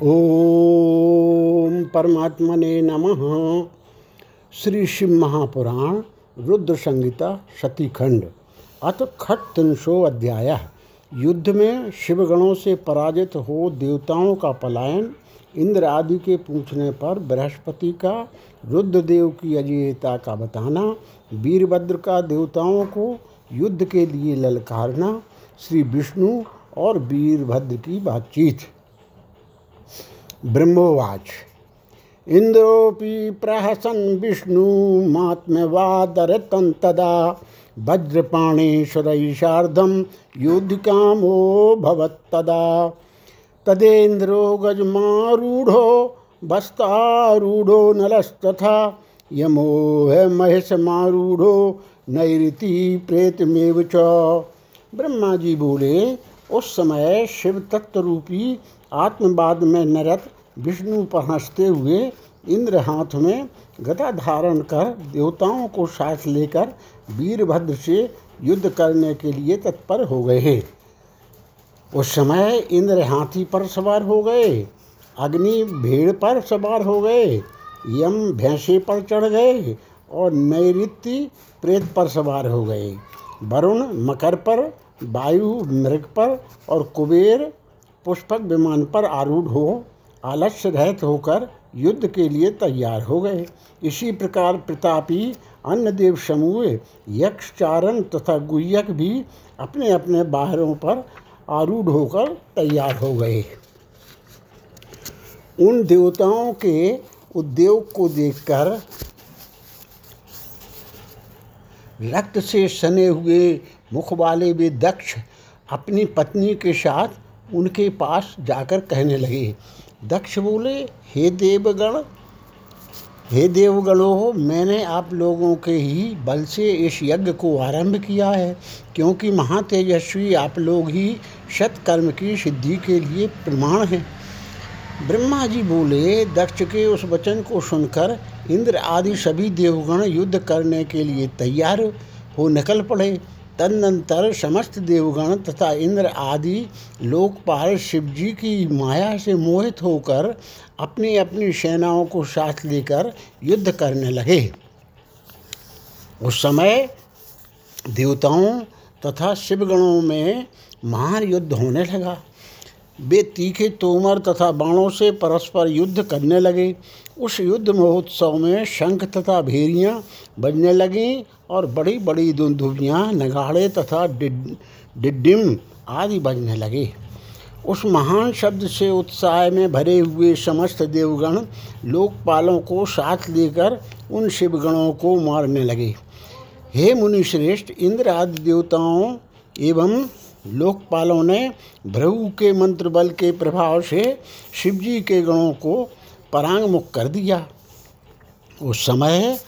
ओम परमात्मने नमः। श्री शिव महापुराण, रुद्र संहिता सतीखंड अत खट तिनशो अध्याय। युद्ध में शिवगणों से पराजित हो देवताओं का पलायन, इंद्र आदि के पूछने पर बृहस्पति का, रुद्रदेव की अजेयता का बताना, वीरभद्र का देवताओं को युद्ध के लिए ललकारना, श्री विष्णु और वीरभद्र की बातचीत। ब्रह्मोवाच। इन्द्रोऽपि प्रहसन् विष्णुमात्म्यवादरतं तदा वज्रपाणेश्वरैषार्धं युद्धिकामो भवत्तदा। तदेन्द्रो गजमारूढो बस्तारूढो नलस्तथा, यमो महेशमारूढो, नैऋति प्रेतमेव च। ब्रह्मा जी बोले, उस समय शिव तत्व रूपी आत्मवाद में नरत विष्णु पर हँसते हुए इंद्र हाथ में गदा धारण कर देवताओं को साथ लेकर वीरभद्र से युद्ध करने के लिए तत्पर हो गए। उस समय इंद्र हाथी पर सवार हो गए, अग्नि भेड़ पर सवार हो गए, यम भैंसे पर चढ़ गए और नैऋत्य प्रेत पर सवार हो गए। वरुण मकर पर, वायु मृग पर और कुबेर पुष्पक विमान पर आरूढ़ हो आलस्य रहित होकर युद्ध के लिए तैयार हो गए। इसी प्रकार प्रतापी अन्य देव समूह यक्ष चारण तथा गुयक भी अपने अपने बाहरों पर आरूढ़ होकर तैयार हो गए। उन देवताओं के उद्योग को देखकर रक्त से सने हुए मुख वाले वे दक्ष अपनी पत्नी के साथ उनके पास जाकर कहने लगे, दक्ष बोले, हे देवगण, हे देवगणों, मैंने आप लोगों के ही बल से इस यज्ञ को आरंभ किया है, क्योंकि महातेजस्वी आप लोग ही सत्कर्म की सिद्धि के लिए प्रमाण हैं। ब्रह्मा जी बोले, दक्ष के उस वचन को सुनकर इंद्र आदि सभी देवगण युद्ध करने के लिए तैयार हो, निकल पड़े। तदनंतर समस्त देवगण तथा इंद्र आदि लोकपाल शिवजी की माया से मोहित होकर अपनी अपनी सेनाओं को साथ लेकर युद्ध करने लगे। उस समय देवताओं तथा शिवगणों में महान युद्ध होने लगा। वे तीखे तोमर तथा बाणों से परस्पर युद्ध करने लगे। उस युद्ध महोत्सव में शंख तथा भेरियाँ बजने लगीं और बड़ी बड़ी दुंदुभियाँ, नगाड़े तथा डिडिम आदि बजने लगे। उस महान शब्द से उत्साह में भरे हुए समस्त देवगण लोकपालों को साथ लेकर उन शिवगणों को मारने लगे। हे मुनिश्रेष्ठ, इंद्र आदि देवताओं एवं लोकपालों ने भ्रभु के मंत्र बल के प्रभाव से शिवजी के गणों को परांगमुख कर दिया। उस समय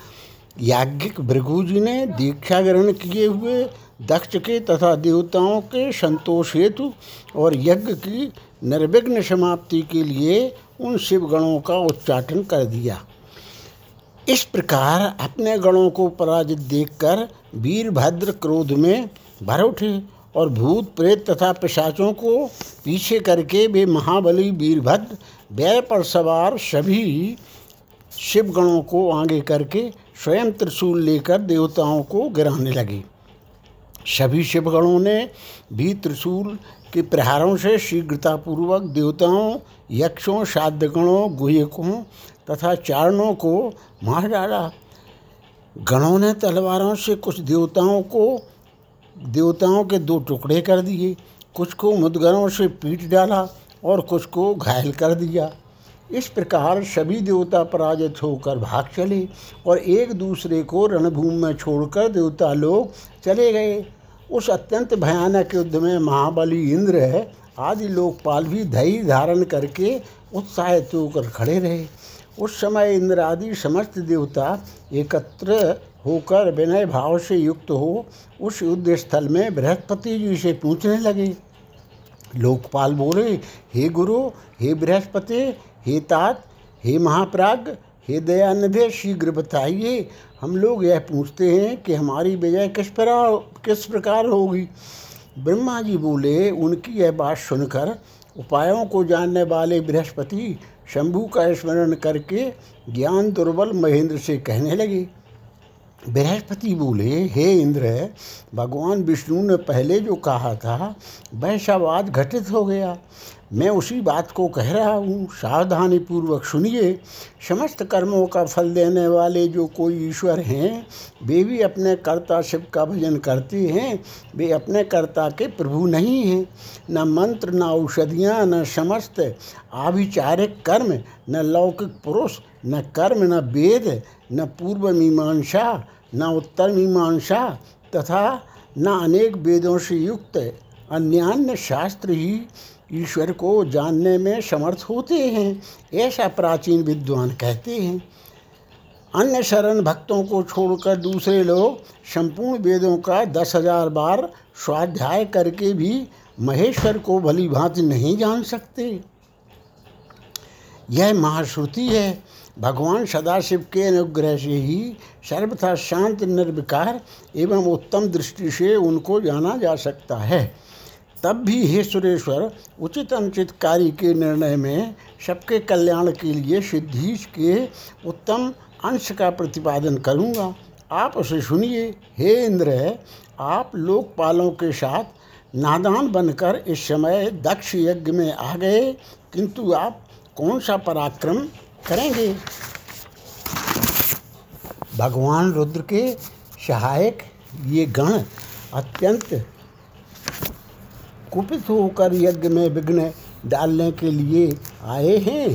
याज्ञिक भृगु जी ने दीक्षा ग्रहण किए हुए दक्ष के तथा देवताओं के संतोष हेतु और यज्ञ की निर्विघ्न समाप्ति के लिए उन शिव गणों का उच्चाटन कर दिया। इस प्रकार अपने गणों को पराजित देखकर वीरभद्र क्रोध में भर उठे। और भूत प्रेत तथा पिशाचों को पीछे करके वे महाबली वीरभद्र व्यय पर सवार सभी शिवगणों को आगे करके स्वयं त्रिशूल लेकर देवताओं को गिराने लगे। सभी शिवगणों ने भी त्रिशूल के प्रहारों से शीघ्रतापूर्वक देवताओं, यक्षों साध्यगणों गुहकों तथा चारणों को मार डाला गणों ने तलवारों से कुछ देवताओं को देवताओं के दो टुकड़े कर दिए, कुछ को मुदगरों से पीट डाला और कुछ को घायल कर दिया। इस प्रकार सभी देवता पराजित होकर भाग चले और एक दूसरे को रणभूमि में छोड़कर देवता लोग चले गए। उस अत्यंत भयानक युद्ध में महाबली इंद्र है आदि लोकपाल भी धैर्य धारण करके उत्साहित होकर खड़े रहे। उस समय इंद्र आदि समस्त देवता एकत्र होकर विनय भाव से युक्त हो, उस युद्ध स्थल में बृहस्पति जी से पूछने लगे, लोकपाल बोले, हे गुरु, हे बृहस्पति, हे तात, हे महाप्राग, हे दयानिधे शीघ्र बताइए, हम लोग यह पूछते हैं कि हमारी विजय किस प्रकार किस प्रकार होगी? ब्रह्मा जी बोले, उनकी यह बात सुनकर, उपायों को जानने वाले बृहस्पति शंभु का स्मरण करके ज्ञान दुर्बल महेंद्र से कहने लगे। बृहस्पति बोले, हे इंद्र, भगवान विष्णु ने पहले जो कहा था वैसा बात घटित हो गया। मैं उसी बात को कह रहा हूँ। सावधानी पूर्वक सुनिए। समस्त कर्मों का फल देने वाले जो कोई ईश्वर हैं, वे भी अपने कर्ता शिव का भजन करते हैं। वे अपने कर्ता के प्रभु नहीं हैं। न मंत्र, न औषधियाँ, न समस्त आभिचारिक कर्म, न लौकिक पुरुष, न कर्म, न वेद न पूर्व मीमांसा न उत्तर मीमांसा तथा न अनेक वेदों से युक्त अन्यान्य शास्त्र ही ईश्वर को जानने में समर्थ होते हैं, ऐसा प्राचीन विद्वान कहते हैं। अन्य शरण भक्तों को छोड़कर दूसरे लोग संपूर्ण वेदों का दस हज़ार बार स्वाध्याय करके भी महेश्वर को भली भांति नहीं जान सकते। यह महाश्रुति है भगवान सदाशिव के अनुग्रह से ही सर्वथा शांत, निर्विकार एवं उत्तम दृष्टि से उनको जाना जा सकता है। तब भी हे सुरेश्वर, उचित अनुचित कार्य के निर्णय में सबके कल्याण के लिए सिद्धि के उत्तम अंश का प्रतिपादन करूँगा। आप उसे सुनिए, हे इंद्र, आप लोकपालों के साथ नादान बनकर इस समय दक्ष यज्ञ में आ गए, किंतु आप कौन सा पराक्रम करेंगे। भगवान रुद्र के सहायक ये गण अत्यंत कुपित होकर यज्ञ में विघ्न डालने के लिए आए हैं।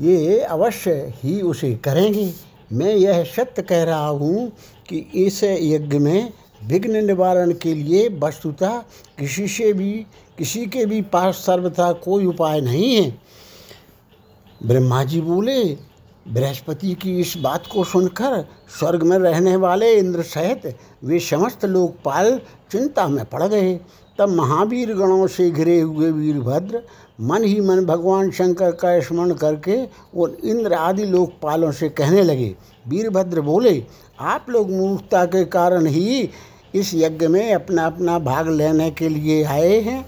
ये अवश्य ही उसे करेंगे। मैं यह सत्य कह रहा हूँ कि इस यज्ञ में विघ्न निवारण के लिए वस्तुतः किसी से भी, किसी के भी पास सर्वथा कोई उपाय नहीं है। ब्रह्मा जी बोले, बृहस्पति की इस बात को सुनकर स्वर्ग में रहने वाले इंद्र सहित वे समस्त लोकपाल चिंता में पड़ गए। तब महावीर गणों से घिरे हुए वीरभद्र मन ही मन भगवान शंकर का स्मरण करके और इंद्र आदि लोकपालों से कहने लगे। वीरभद्र बोले, आप लोग मूर्खता के कारण ही इस यज्ञ में अपना अपना भाग लेने के लिए आए हैं।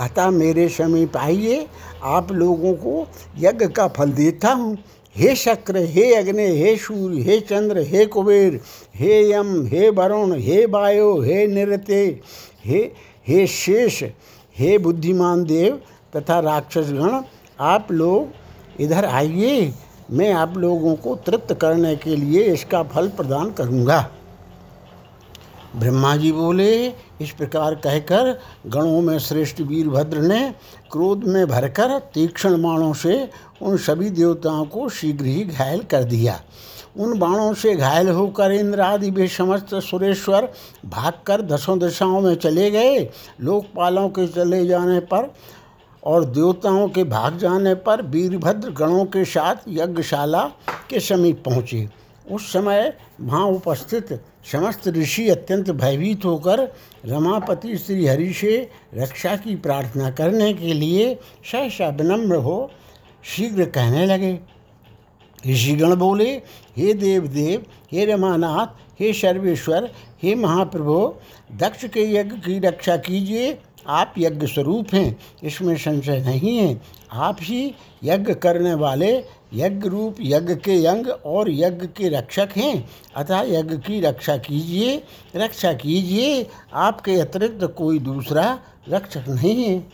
अतः मेरे समीप आइए। आप लोगों को यज्ञ का फल देता हूँ। हे शक्र, हे अग्नि, हे सूर्य, हे चंद्र, हे कुबेर, हे यम, हे वरुण, हे वायु, हे निरते, हे हे शेष, हे बुद्धिमान देव तथा राक्षसगण, आप लोग इधर आइए। मैं आप लोगों को तृप्त करने के लिए इसका फल प्रदान करूँगा। ब्रह्मा जी बोले इस प्रकार कहकर गणों में श्रेष्ठ वीरभद्र ने क्रोध में भरकर तीक्ष्ण बाणों से उन सभी देवताओं को शीघ्र ही घायल कर दिया। उन बाणों से घायल होकर इंद्र आदि भी समस्त सुरेश्वर भागकर दसों दिशाओं में चले गए। लोकपालों के चले जाने पर और देवताओं के भाग जाने पर वीरभद्र गणों के साथ यज्ञशाला के समीप पहुँचे। उस समय वहाँ उपस्थित समस्त ऋषि अत्यंत भयभीत होकर रमापति श्री हरि से रक्षा की प्रार्थना करने के लिए सहसा विनम्र हो शीघ्र कहने लगे। ऋषिगण बोले, हे देव देव हे रमानाथ, हे सर्वेश्वर, हे महाप्रभु, दक्ष के यज्ञ की रक्षा कीजिए। आप यज्ञ स्वरूप हैं, इसमें संशय नहीं है। आप ही यज्ञ करने वाले यज्ञ रूप यज्ञ के अंग और यज्ञ के रक्षक हैं। अतः यज्ञ की रक्षा कीजिए रक्षा कीजिए। आपके अतिरिक्त कोई दूसरा रक्षक नहीं है।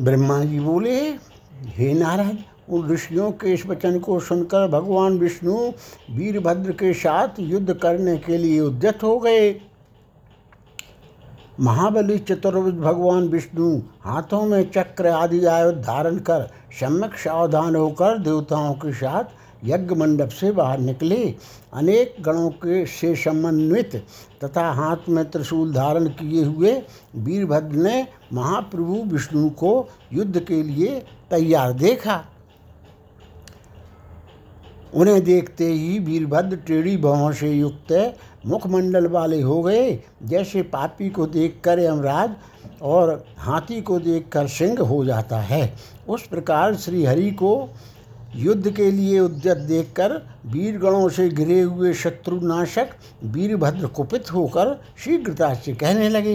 ब्रह्मा जी बोले, हे नारद, उन ऋषियों के इस वचन को सुनकर भगवान विष्णु वीरभद्र के साथ युद्ध करने के लिए उद्यत हो गए। महाबली चतुर्भुज भगवान विष्णु हाथों में चक्र आदि आयुध धारण कर सम्यक सावधान होकर देवताओं के साथ यज्ञ मंडप से बाहर निकले। अनेक गणों के से समन्वित तथा हाथ में त्रिशूल धारण किए हुए वीरभद्र ने महाप्रभु विष्णु को युद्ध के लिए तैयार देखा। उन्हें देखते ही वीरभद्र टेढ़ी भावों से युक्त मुखमंडल वाले हो गए। जैसे पापी को देखकर यमराज और हाथी को देखकर सिंह हो जाता है। उस प्रकार श्री हरि को युद्ध के लिए उद्यत देखकर वीरगणों से घिरे हुए शत्रुनाशक वीरभद्र कुपित होकर शीघ्रता से कहने लगे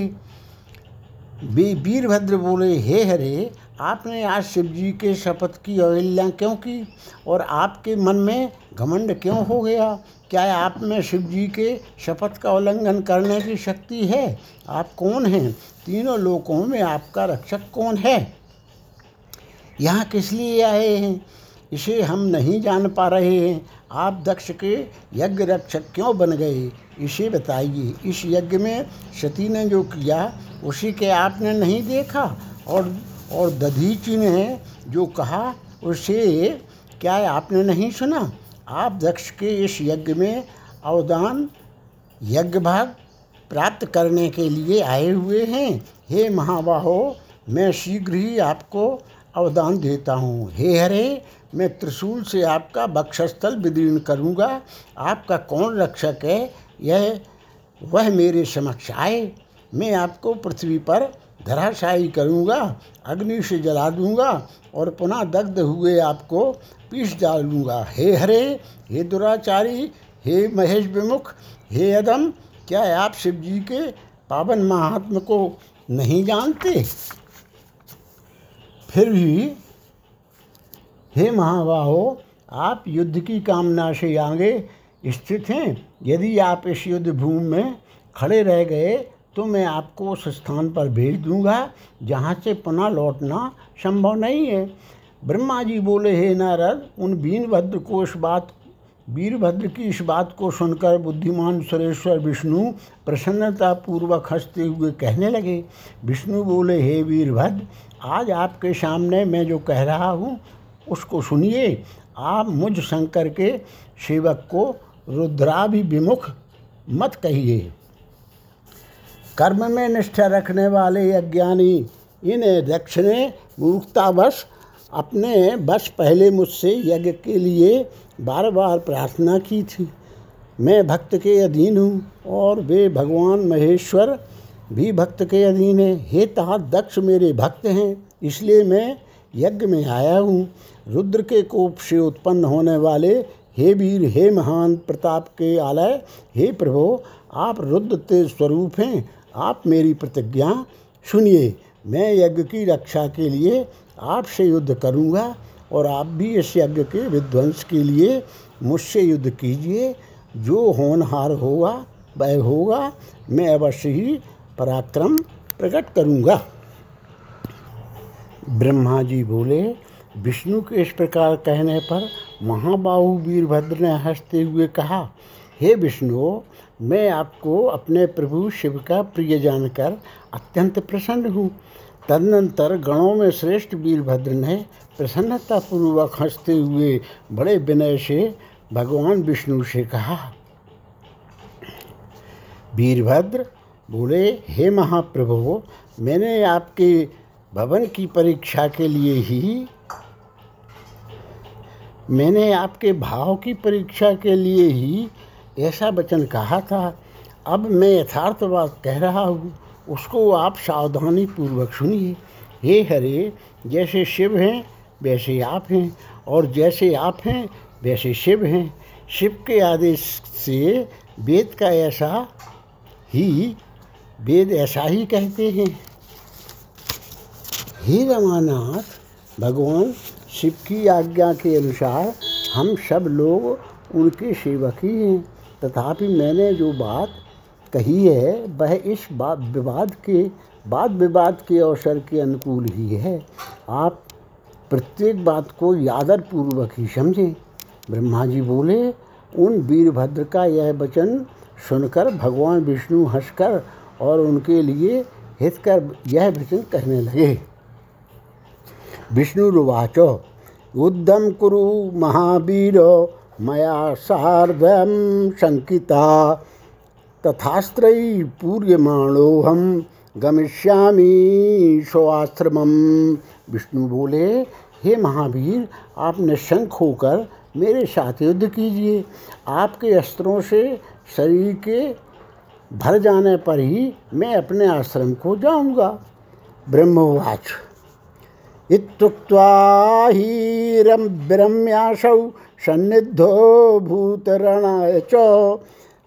वीरभद्र बोले, हे हरे आपने आज शिव जी के शपथ की अवहेलना क्यों की? और आपके मन में घमंड क्यों हो गया? क्या आप में शिव जी के शपथ का उल्लंघन करने की शक्ति है? आप कौन हैं? तीनों लोकों में आपका रक्षक कौन है? यहाँ किस लिए आए हैं? इसे हम नहीं जान पा रहे हैं। आप दक्ष के यज्ञ रक्षक क्यों बन गए? इसे बताइए। इस यज्ञ में सती ने जो किया, उसी के आपने नहीं देखा? और और दधीची ने जो कहा, उसे क्या आपने नहीं सुना? आप दक्ष के इस यज्ञ में अवदान यज्ञ भाग प्राप्त करने के लिए आए हुए हैं। हे महाबाहो, मैं शीघ्र ही आपको अवदान देता हूँ। हे हरे, मैं त्रिशूल से आपका बक्षस्थल विदीर्ण करूँगा। आपका कौन रक्षक है? यह, वह मेरे समक्ष आए। मैं आपको पृथ्वी पर धराशायी करूँगा, अग्नि से जला दूँगा और पुनः दग्ध हुए आपको पीस डालूँगा हे हरे, हे दुराचारी, हे महेश विमुख, हे अदम, क्या आप शिव जी के पावन महात्म को नहीं जानते? फिर भी, हे महाबाहो, आप युद्ध की कामना से आगे स्थित हैं। यदि आप इस युद्ध भूमि में खड़े रह गए तो मैं आपको उस स्थान पर भेज दूँगा, जहाँ से पुनः लौटना संभव नहीं है। ब्रह्मा जी बोले, हे नारद, उन वीरभद्र को इस बात, वीरभद्र की इस बात को सुनकर बुद्धिमान सुरेश्वर विष्णु प्रसन्नता पूर्वक हँसते हुए कहने लगे। विष्णु बोले, हे वीरभद्र, आज आपके सामने मैं जो कह रहा हूँ, उसको सुनिए। आप मुझ शंकर के सेवक को रुद्राभिविमुख मत कहिए। कर्म में निष्ठा रखने वाले अज्ञानी इन दक्ष ने मूर्खतावश अपने बस पहले मुझसे यज्ञ के लिए बार बार प्रार्थना की थी। मैं भक्त के अधीन हूँ और वे भगवान महेश्वर भी भक्त के अधीन हैं। हे तात, दक्ष मेरे भक्त हैं, इसलिए मैं यज्ञ में आया हूँ। रुद्र के कोप से उत्पन्न होने वाले हे वीर, हे महान प्रताप के आलय, हे प्रभु, आप रुद्र तेज स्वरूप हैं आप मेरी प्रतिज्ञा सुनिए। मैं यज्ञ की रक्षा के लिए आपसे युद्ध करूँगा और आप भी इस यज्ञ के विध्वंस के लिए मुझसे युद्ध कीजिए। जो होनहार होगा, वह होगा। मैं अवश्य ही पराक्रम प्रकट करूँगा। ब्रह्मा जी बोले, विष्णु के इस प्रकार कहने पर महाबाहु वीरभद्र ने हँसते हुए कहा, हे विष्णु मैं आपको अपने प्रभु शिव का प्रिय जानकर अत्यंत प्रसन्न हूँ। तदनंतर गणों में श्रेष्ठ वीरभद्र ने प्रसन्नतापूर्वक हँसते हुए बड़े विनय से भगवान विष्णु से कहा, वीरभद्र, बोले, हे महाप्रभु, मैंने आपके भवन की परीक्षा के लिए ही, मैंने आपके भाव की परीक्षा के लिए ही ऐसा वचन कहा था, अब मैं यथार्थ बात कह रहा हूँ, उसको आप सावधानी पूर्वक सुनिए। हे हरे, जैसे शिव हैं, वैसे आप हैं, और जैसे आप हैं, वैसे शिव हैं। शिव के आदेश से वेद का ऐसा ही, वेद ऐसा ही कहते हैं। हे रमानाथ, भगवान, शिव की आज्ञा के अनुसार हम सब लोग उनके सेवक ही हैं। तथापि मैंने जो बात कही है, वह इस बात विवाद के वाद विवाद के अवसर के अनुकूल ही है। आप प्रत्येक बात को यादर पूर्वक ही समझें। ब्रह्मा जी बोले, उन वीरभद्र का यह वचन सुनकर भगवान विष्णु हंसकर और उनके लिए हित कर यह वचन कहने लगे। विष्णुरुवाच युद्धं कुरु महावीर मया सार्धं शङ्किता। तथास्त्रयी पूर्यमाणोऽहं गमिष्यामी स्वाश्रमम विष्णु बोले, हे महावीर, आप निशंक होकर मेरे साथ युद्ध कीजिए। आपके अस्त्रों से शरीर के भर जाने पर ही मैं अपने आश्रम को जाऊँगा। ब्रह्मवाच। इत्युक्त्वा हीरं विरम्यासौ सन्निधो भूतरणाय च।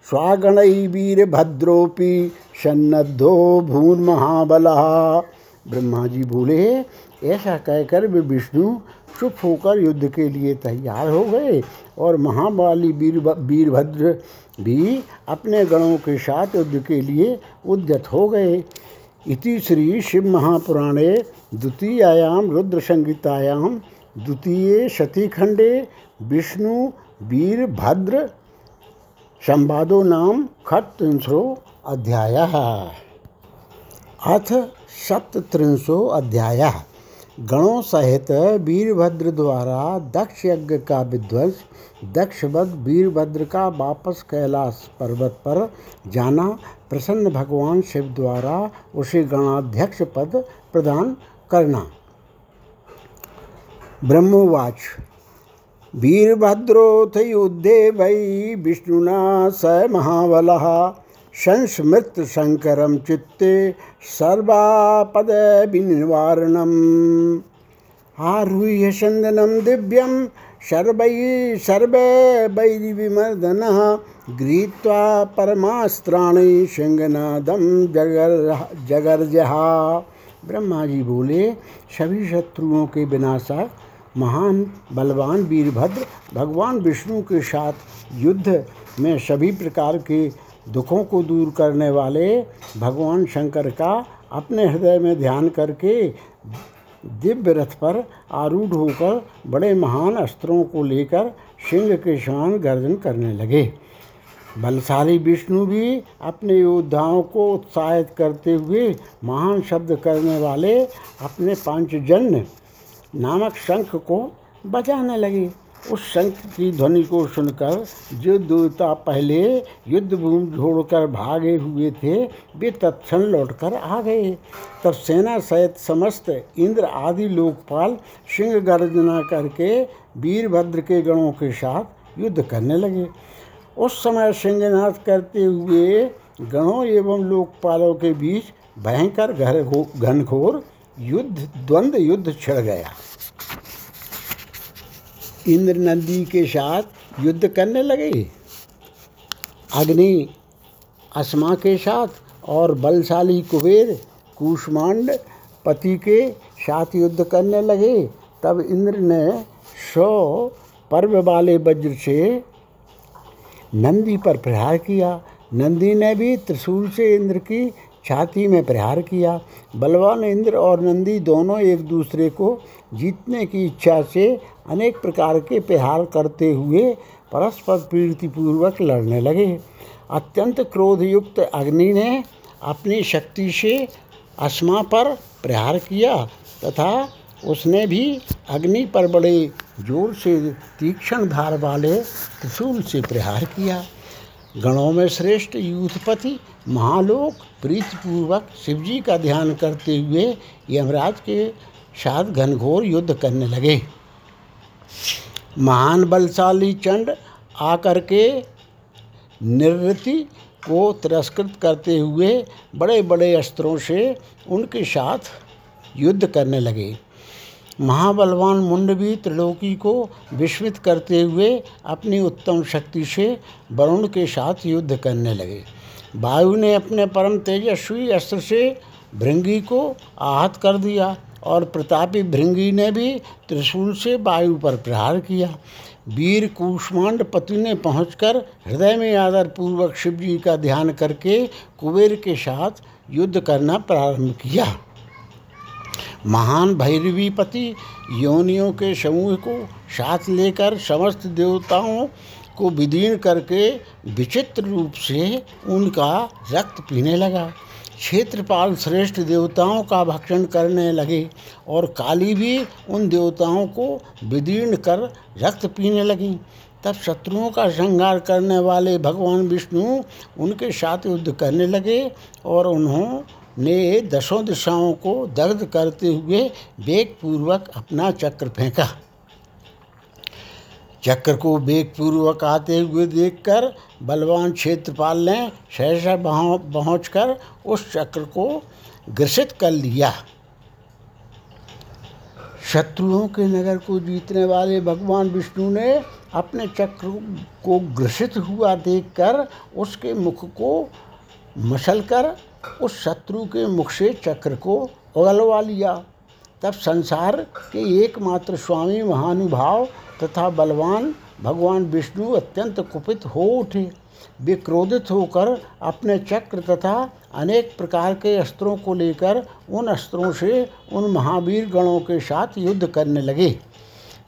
स्वागणैर्वीरभद्रोऽपि सन्नद्धो भून महाबला ब्रह्मा जी बोले, ऐसा कहकर वे विष्णु चुप होकर युद्ध के लिए तैयार हो गए और महाबाली वीर वीरभद्र भी अपने गणों के साथ युद्ध के लिए उद्यत हो गए। इति श्री शिव महापुराणे द्वितीयायाम रुद्र संगीतायाम द्वितीय शतीखंडे विष्णु वीरभद्र संवादो नाम खट खत्रिंशो अध्याय। अथ सप्तत्रिंशो अध्याय। गणों सहित वीरभद्र द्वारा दक्ष यज्ञ का विध्वंस दक्षवध वीरभद्र का वापस कैलाश पर्वत पर जाना, प्रसन्न भगवान शिव द्वारा उसे गणाध्यक्ष पद प्रदान करना। ब्रह्मोवाच। वीरभद्रोथ युद्धे वै विष्णुना स महाबलः संस्मृत शंकरम चित्ते सर्वापद विनिवारणम आरुह्य चंदनम दिव्यम सर्वै सर्वैर्विमर्दनः गृहीत्वा परमास्त्राणि सिंहनादम जगर जगर्जहा ब्रह्मा जी बोले सभी शत्रुओं के विनाशक महान, बलवान वीरभद्र भगवान विष्णु के साथ युद्ध में सभी प्रकार के दुखों को दूर करने वाले भगवान शंकर का अपने हृदय में ध्यान करके दिव्य रथ पर आरूढ़ होकर बड़े महान अस्त्रों को लेकर सिंह के समान गर्जन करने लगे। बलशाली विष्णु भी अपने योद्धाओं को उत्साहित करते हुए महान शब्द करने वाले अपने पांचजन्य नामक शंख को बजाने लगे। उस शंख की ध्वनि को सुनकर जो देवता पहले युद्ध भूमि छोड़कर भागे हुए थे, वे तत्क्षण लौटकर आ गए। तब सेना सहित समस्त इंद्र आदि लोकपाल सिंह गर्जना करके वीरभद्र के गणों के साथ युद्ध करने लगे। उस समय सिंहनाथ करते हुए गणों एवं लोकपालों के बीच भयंकर घर घनघोर युद्ध द्वंद्व युद्ध छिड़ गया। इंद्र नंदी के साथ युद्ध करने लगे। अग्नि अस्मा के साथ और बलशाली कुबेर, कुष्मांड, पति के साथ युद्ध करने लगे। तब इंद्र ने सौ पर्व वाले वज्र से नंदी पर प्रहार किया। नंदी ने भी त्रिशूल से इंद्र की छाती में प्रहार किया। बलवान इंद्र और नंदी दोनों एक दूसरे को जीतने की इच्छा से अनेक प्रकार के प्रहार करते हुए परस्पर प्रीतिपूर्वक लड़ने लगे। अत्यंत क्रोधयुक्त अग्नि ने अपनी शक्ति से अस्मा पर प्रहार किया तथा उसने भी अग्नि पर बड़े ज़ोर से तीक्ष्ण धार वाले त्रिशूल से प्रहार किया। गणों में श्रेष्ठ यूथपति महालोक प्रीतिपूर्वक शिव जी का ध्यान करते हुए यमराज के साथ घनघोर युद्ध करने लगे। महान बलशाली चंड आकर के निवृत्ति को तिरस्कृत करते हुए बड़े बड़े अस्त्रों से उनके साथ युद्ध करने लगे। महाबलवान मुंड भी त्रिलोकी को विस्मित करते हुए अपनी उत्तम शक्ति से वरुण के साथ युद्ध करने लगे। वायु ने अपने परम तेजस्वी अस्त्र से भृंगी को आहत कर दिया और प्रतापी भृंगी ने भी त्रिशूल से वायु पर प्रहार किया। वीर कुष्मांड पति ने पहुंचकर हृदय में आदर पूर्वक शिव जी का ध्यान करके कुबेर के साथ युद्ध करना प्रारंभ किया। महान भैरवी पति योनियों के समूह को साथ लेकर समस्त देवताओं को विदीर्ण करके विचित्र रूप से उनका रक्त पीने लगा। क्षेत्रपाल श्रेष्ठ देवताओं का भक्षण करने लगे और काली भी उन देवताओं को विदीर्ण कर रक्त पीने लगी। तब शत्रुओं का श्रृंगार करने वाले भगवान विष्णु उनके साथ युद्ध करने लगे और उन्होंने दसों दिशाओं को दर्द करते हुए वेगपूर्वक अपना चक्र फेंका। चक्र को वेगपूर्वक आते हुए देखकर बलवान क्षेत्रपाल ने सहसा पहुँच कर उस चक्र को ग्रसित कर लिया। शत्रुओं के नगर को जीतने वाले भगवान विष्णु ने अपने चक्र को ग्रसित हुआ देखकर उसके मुख को मसलकर उस शत्रु के मुख से चक्र को उगलवा लिया। तब संसार के एकमात्र स्वामी महानुभाव तथा बलवान भगवान विष्णु अत्यंत कुपित हो उठे। वे क्रोधित होकर अपने चक्र तथा अनेक प्रकार के अस्त्रों को लेकर उन अस्त्रों से उन महावीर गणों के साथ युद्ध करने लगे।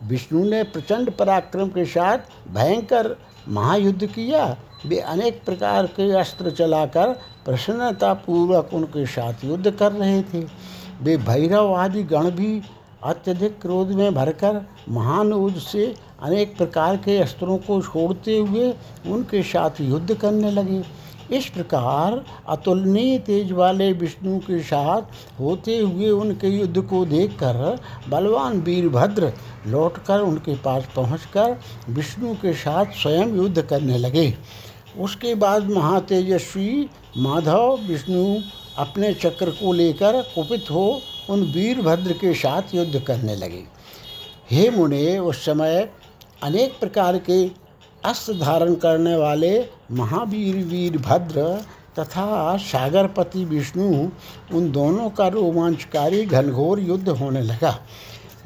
विष्णु ने प्रचंड पराक्रम के साथ भयंकर महायुद्ध किया। वे अनेक प्रकार के अस्त्र चलाकर प्रसन्नतापूर्वक उनके साथ युद्ध कर रहे थे। वे भैरव आदि गण भी अत्यधिक क्रोध में भरकर महान उज से अनेक प्रकार के अस्त्रों को छोड़ते हुए उनके साथ युद्ध करने लगे। इस प्रकार अतुलनीय तेज वाले विष्णु के साथ होते हुए उनके युद्ध को देखकर बलवान वीरभद्र लौटकर उनके पास पहुंचकर विष्णु के साथ स्वयं युद्ध करने लगे। उसके बाद महातेजस्वी माधव विष्णु अपने चक्र को लेकर कुपित हो उन वीरभद्र के साथ युद्ध करने लगे। हे मुने, उस समय अनेक प्रकार के अस्त्र धारण करने वाले महावीर वीरभद्र तथा सागरपति विष्णु, उन दोनों का रोमांचकारी घनघोर युद्ध होने लगा।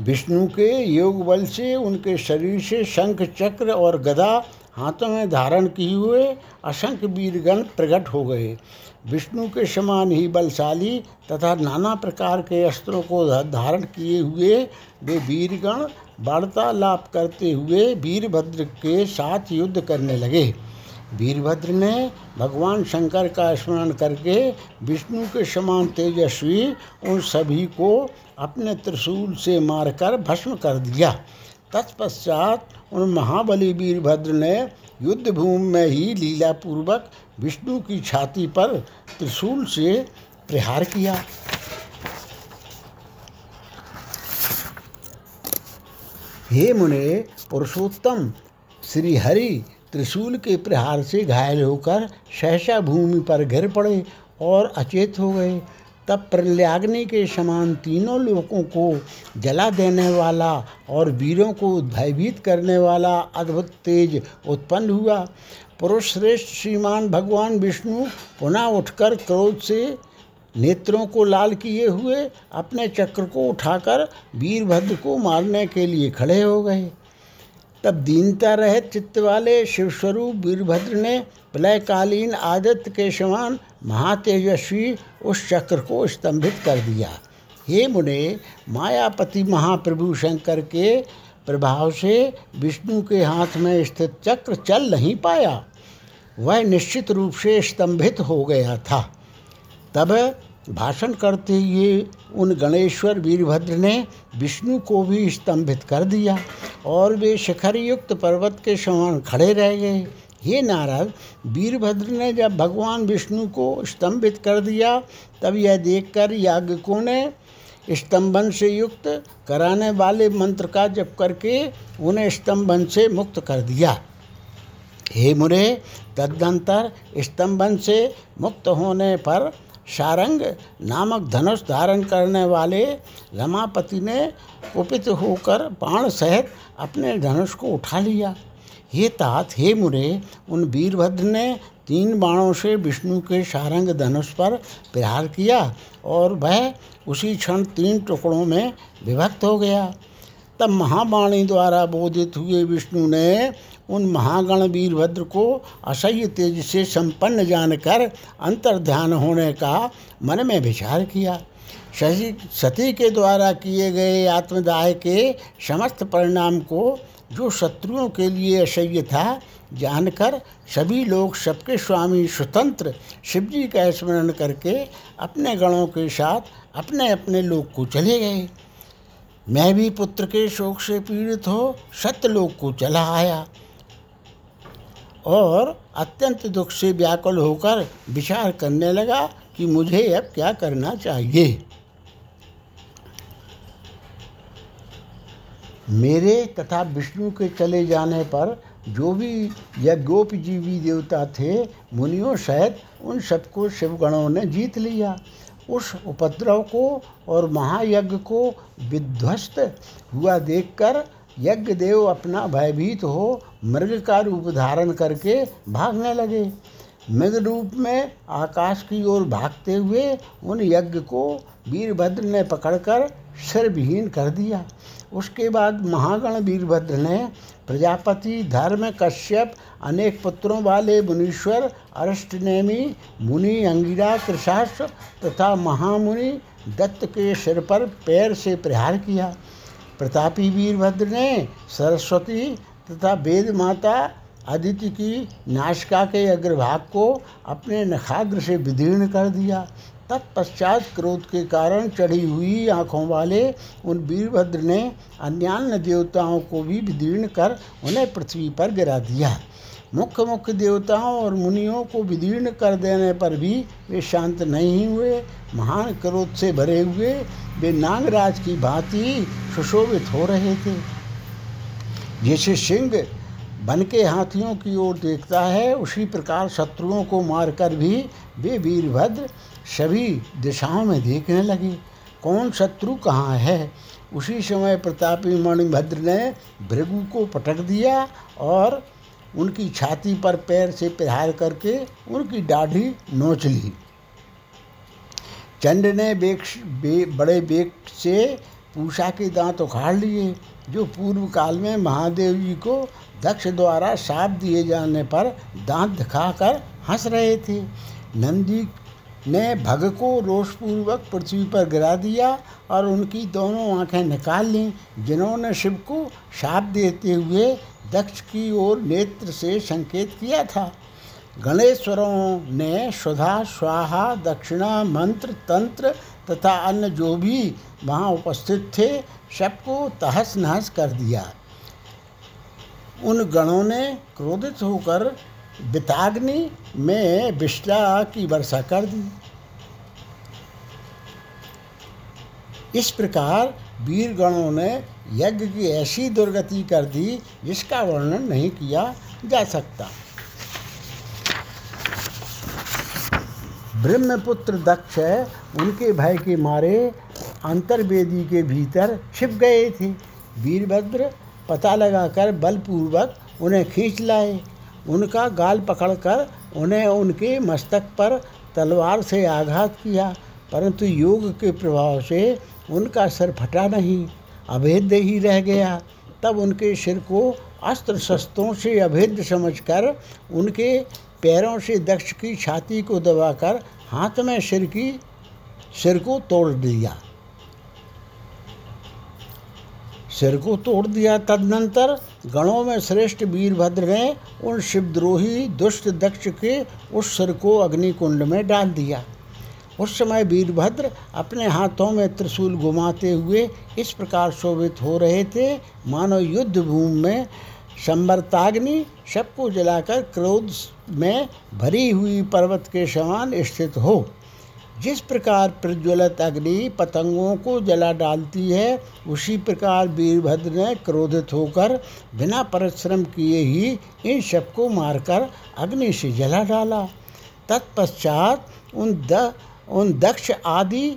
विष्णु के योग बल से उनके शरीर से शंख चक्र और गदा हाथों में धारण किए हुए असंख्य वीरगण प्रकट हो गए। विष्णु के समान ही बलशाली तथा नाना प्रकार के अस्त्रों को धारण किए हुए वे वीरगण वार्तालाप करते हुए वीरभद्र के साथ युद्ध करने लगे। वीरभद्र ने भगवान शंकर का स्मरण करके विष्णु के समान तेजस्वी उन सभी को अपने त्रिशूल से मारकर भस्म कर दिया। तत्पश्चात उन महाबली वीरभद्र ने युद्ध भूमि में ही लीलापूर्वक विष्णु की छाती पर त्रिशूल से प्रहार किया। हे मुने, पुरुषोत्तम श्री हरि त्रिशूल के प्रहार से घायल होकर सहसा भूमि पर गिर पड़े और अचेत हो गए। तब प्रल्याग्नि के समान तीनों लोगों को जला देने वाला और वीरों को भयभीत करने वाला अद्भुत तेज उत्पन्न हुआ। पुरुष श्रेष्ठ श्रीमान भगवान विष्णु पुनः उठकर क्रोध से नेत्रों को लाल किए हुए अपने चक्र को उठाकर वीरभद्र को मारने के लिए खड़े हो गए। तब दीनता रहित चित्त वाले शिवस्वरूप वीरभद्र ने प्रलयकालीन आदित्य के समान महातेजस्वी उस चक्र को स्तंभित कर दिया। हे मुने, मायापति महाप्रभु शंकर के प्रभाव से विष्णु के हाथ में स्थित चक्र चल नहीं पाया। वह निश्चित रूप से स्तंभित हो गया था। तब भाषण करते हुए उन गणेश्वर वीरभद्र ने विष्णु को भी स्तंभित कर दिया और वे शिखर युक्त पर्वत के समान खड़े रह गए। हे नारद, वीरभद्र ने जब भगवान विष्णु को स्तंभित कर दिया, तब यह देखकर याज्ञिकों ने स्तंभन से युक्त कराने वाले मंत्र का जप करके उन्हें स्तंभन से मुक्त कर दिया। हे मुरे, तदनंतर स्तंभन से मुक्त होने पर सारंग नामक धनुष धारण करने वाले रमापति ने कुपित होकर बाण सहित अपने धनुष को उठा लिया। हे तात, हे मुरे, उन वीरभद्र ने तीन बाणों से विष्णु के सारंग धनुष पर प्रहार किया और वह उसी क्षण तीन टुकड़ों में विभक्त हो गया। तब महावाणी द्वारा बोधित हुए विष्णु ने उन महागण वीरभद्र को असह्य तेज से संपन्न जानकर अंतर्ध्यान होने का मन में विचार किया। शशि सती के द्वारा किए गए आत्मदाय के समस्त परिणाम को जो शत्रुओं के लिए असह्य था, जानकर सभी लोग सबके स्वामी स्वतंत्र शिवजी का स्मरण करके अपने गणों के साथ अपने अपने लोग को चले गए। मैं भी पुत्र के शोक से पीड़ित हो सत्यलोक को चला आया। और अत्यंत दुख से व्याकुल होकर विचार करने लगा कि मुझे अब क्या करना चाहिए। मेरे तथा विष्णु के चले जाने पर जो भी यज्ञोपजीवी देवता थे, मुनियों सहित उन सबको शिवगणों ने जीत लिया। उस उपद्रव को और महायज्ञ को विध्वस्त हुआ देखकर यज्ञ देव अपना भयभीत हो मृग का रूप धारण करके भागने लगे। मृग रूप में आकाश की ओर भागते हुए उन यज्ञ को वीरभद्र ने पकड़कर सिर विहीन कर दिया। उसके बाद महागण वीरभद्र ने प्रजापति, धर्म, कश्यप, अनेक पुत्रों वाले मुनीश्वर अष्टनेमी मुनि, अंगिरा कृषाश्व तथा महामुनि दत्त के सिर पर पैर से प्रहार किया। प्रतापी वीरभद्र ने सरस्वती तथा वेद माता आदित्य की नाशिका के अग्रभाग को अपने नखाग्र से विदीर्ण कर दिया। तत्पश्चात क्रोध के कारण चढ़ी हुई आँखों वाले उन वीरभद्र ने अन्यान्य देवताओं को भी विदीर्ण कर उन्हें पृथ्वी पर गिरा दिया। मुख्य मुख्य देवताओं और मुनियों को विदीर्ण कर देने पर भी वे शांत नहीं हुए, महान क्रोध से भरे हुए, वे नागराज की भांति सुशोभित हो रहे थे। जैसे सिंह बन के हाथियों की ओर देखता है, उसी प्रकार शत्रुओं को मारकर भी वे वीरभद्र सभी दिशाओं में देखने लगे। कौन शत्रु कहाँ है? उसी समय प्रतापी मणिभद्र ने भृगु को पटक दिया और उनकी छाती पर पैर से प्रहार करके उनकी दाढ़ी नोच ली। चंड ने बेग बे, बड़े बेग से पूषा के दांत उखाड़ लिए जो पूर्व काल में महादेव जी को दक्ष द्वारा साप दिए जाने पर दांत दिखाकर हंस रहे थे। नंदी ने भग को रोषपूर्वक पृथ्वी पर गिरा दिया और उनकी दोनों आँखें निकाल लीं जिन्होंने शिव को शाप देते हुए दक्ष की ओर नेत्र से संकेत किया था। गणेश्वरों ने सुधा स्वाहा, दक्षिणा, मंत्र, तंत्र तथा अन्य जो भी वहाँ उपस्थित थे, सबको तहस नहस कर दिया। उन गणों ने क्रोधित होकर बिताग्नि में विष्टा की वर्षा कर दी। इस प्रकार वीर गणों ने यज्ञ की ऐसी दुर्गति कर दी, जिसका वर्णन नहीं किया जा सकता। ब्रह्मपुत्र दक्ष उनके भय के मारे अंतर्वेदी के भीतर छिप गए थे। वीरभद्र पता लगाकर बलपूर्वक उन्हें खींच लाए। उनका गाल पकड़कर उन्हें उनके मस्तक पर तलवार से आघात किया, परंतु योग के प्रभाव से उनका सर फटा नहीं, अभेद्य ही रह गया। तब उनके सिर को अस्त्र शस्त्रों से अभेद्य समझकर, उनके पैरों से दक्ष की छाती को दबाकर हाथ में सिर की, सिर को तोड़ दिया। सिर को तोड़ दिया। तदनंतर गणों में श्रेष्ठ वीरभद्र ने उन शिवद्रोही दुष्ट दक्ष के उस सिर को अग्निकुंड में डाल दिया। उस समय वीरभद्र अपने हाथों में त्रिशूल घुमाते हुए इस प्रकार शोभित हो रहे थे। मानो युद्ध भूमि में संबरताग्नि सबको जलाकर क्रोध में भरी हुई पर्वत के समान स्थित हो। जिस प्रकार प्रज्वलित अग्नि पतंगों को जला डालती है, उसी प्रकार वीरभद्र ने क्रोधित होकर बिना परिश्रम किए ही इन सबको मारकर अग्नि से जला डाला। तत्पश्चात उन द उन दक्ष आदि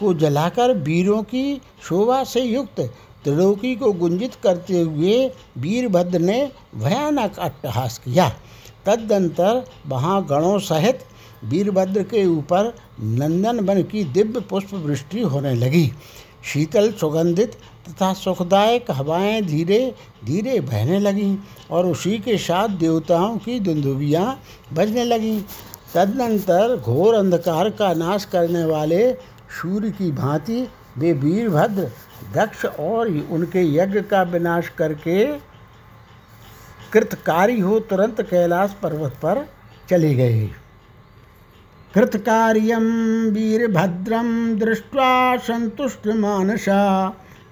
को जलाकर वीरों की शोभा से युक्त त्रिलोकी को गुंजित करते हुए वीरभद्र ने भयानक अट्टहास किया। तदनंतर वहाँ गणों सहित वीरभद्र के ऊपर नंदन वन की दिव्य पुष्प वृष्टि होने लगी। शीतल, सुगंधित तथा सुखदायक हवाएँ धीरे धीरे बहने लगीं और उसी के साथ देवताओं की दुंदुबियाँ बजने लगीं। तदनंतर घोर अंधकार का नाश करने वाले सूर्य की भांति वे वीरभद्र, दक्ष और उनके यज्ञ का विनाश करके कृतकारी हो तुरंत कैलाश पर्वत पर चले गए। कृतकार्यं वीरभद्रं दृष्ट्वा सन्तुष्टमानसा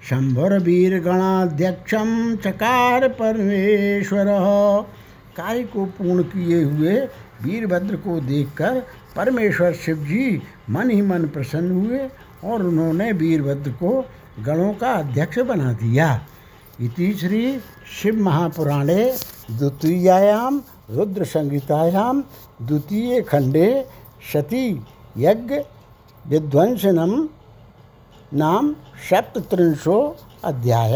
शंभुरवीरगणाध्यक्षं चकार परमेश्वर। कार्य को पूर्ण किए हुए वीरभद्र को देखकर परमेश्वर शिव जी मन ही मन प्रसन्न हुए और उन्होंने वीरभद्र को गणों का अध्यक्ष बना दिया। इति श्री शिव महापुराणे द्वितीयायाम, रुद्र संहितायाम, द्वितीय खंडे, शती यज्ञ, विध्वंसनम, नाम सप्तत्रिंशो अध्याय।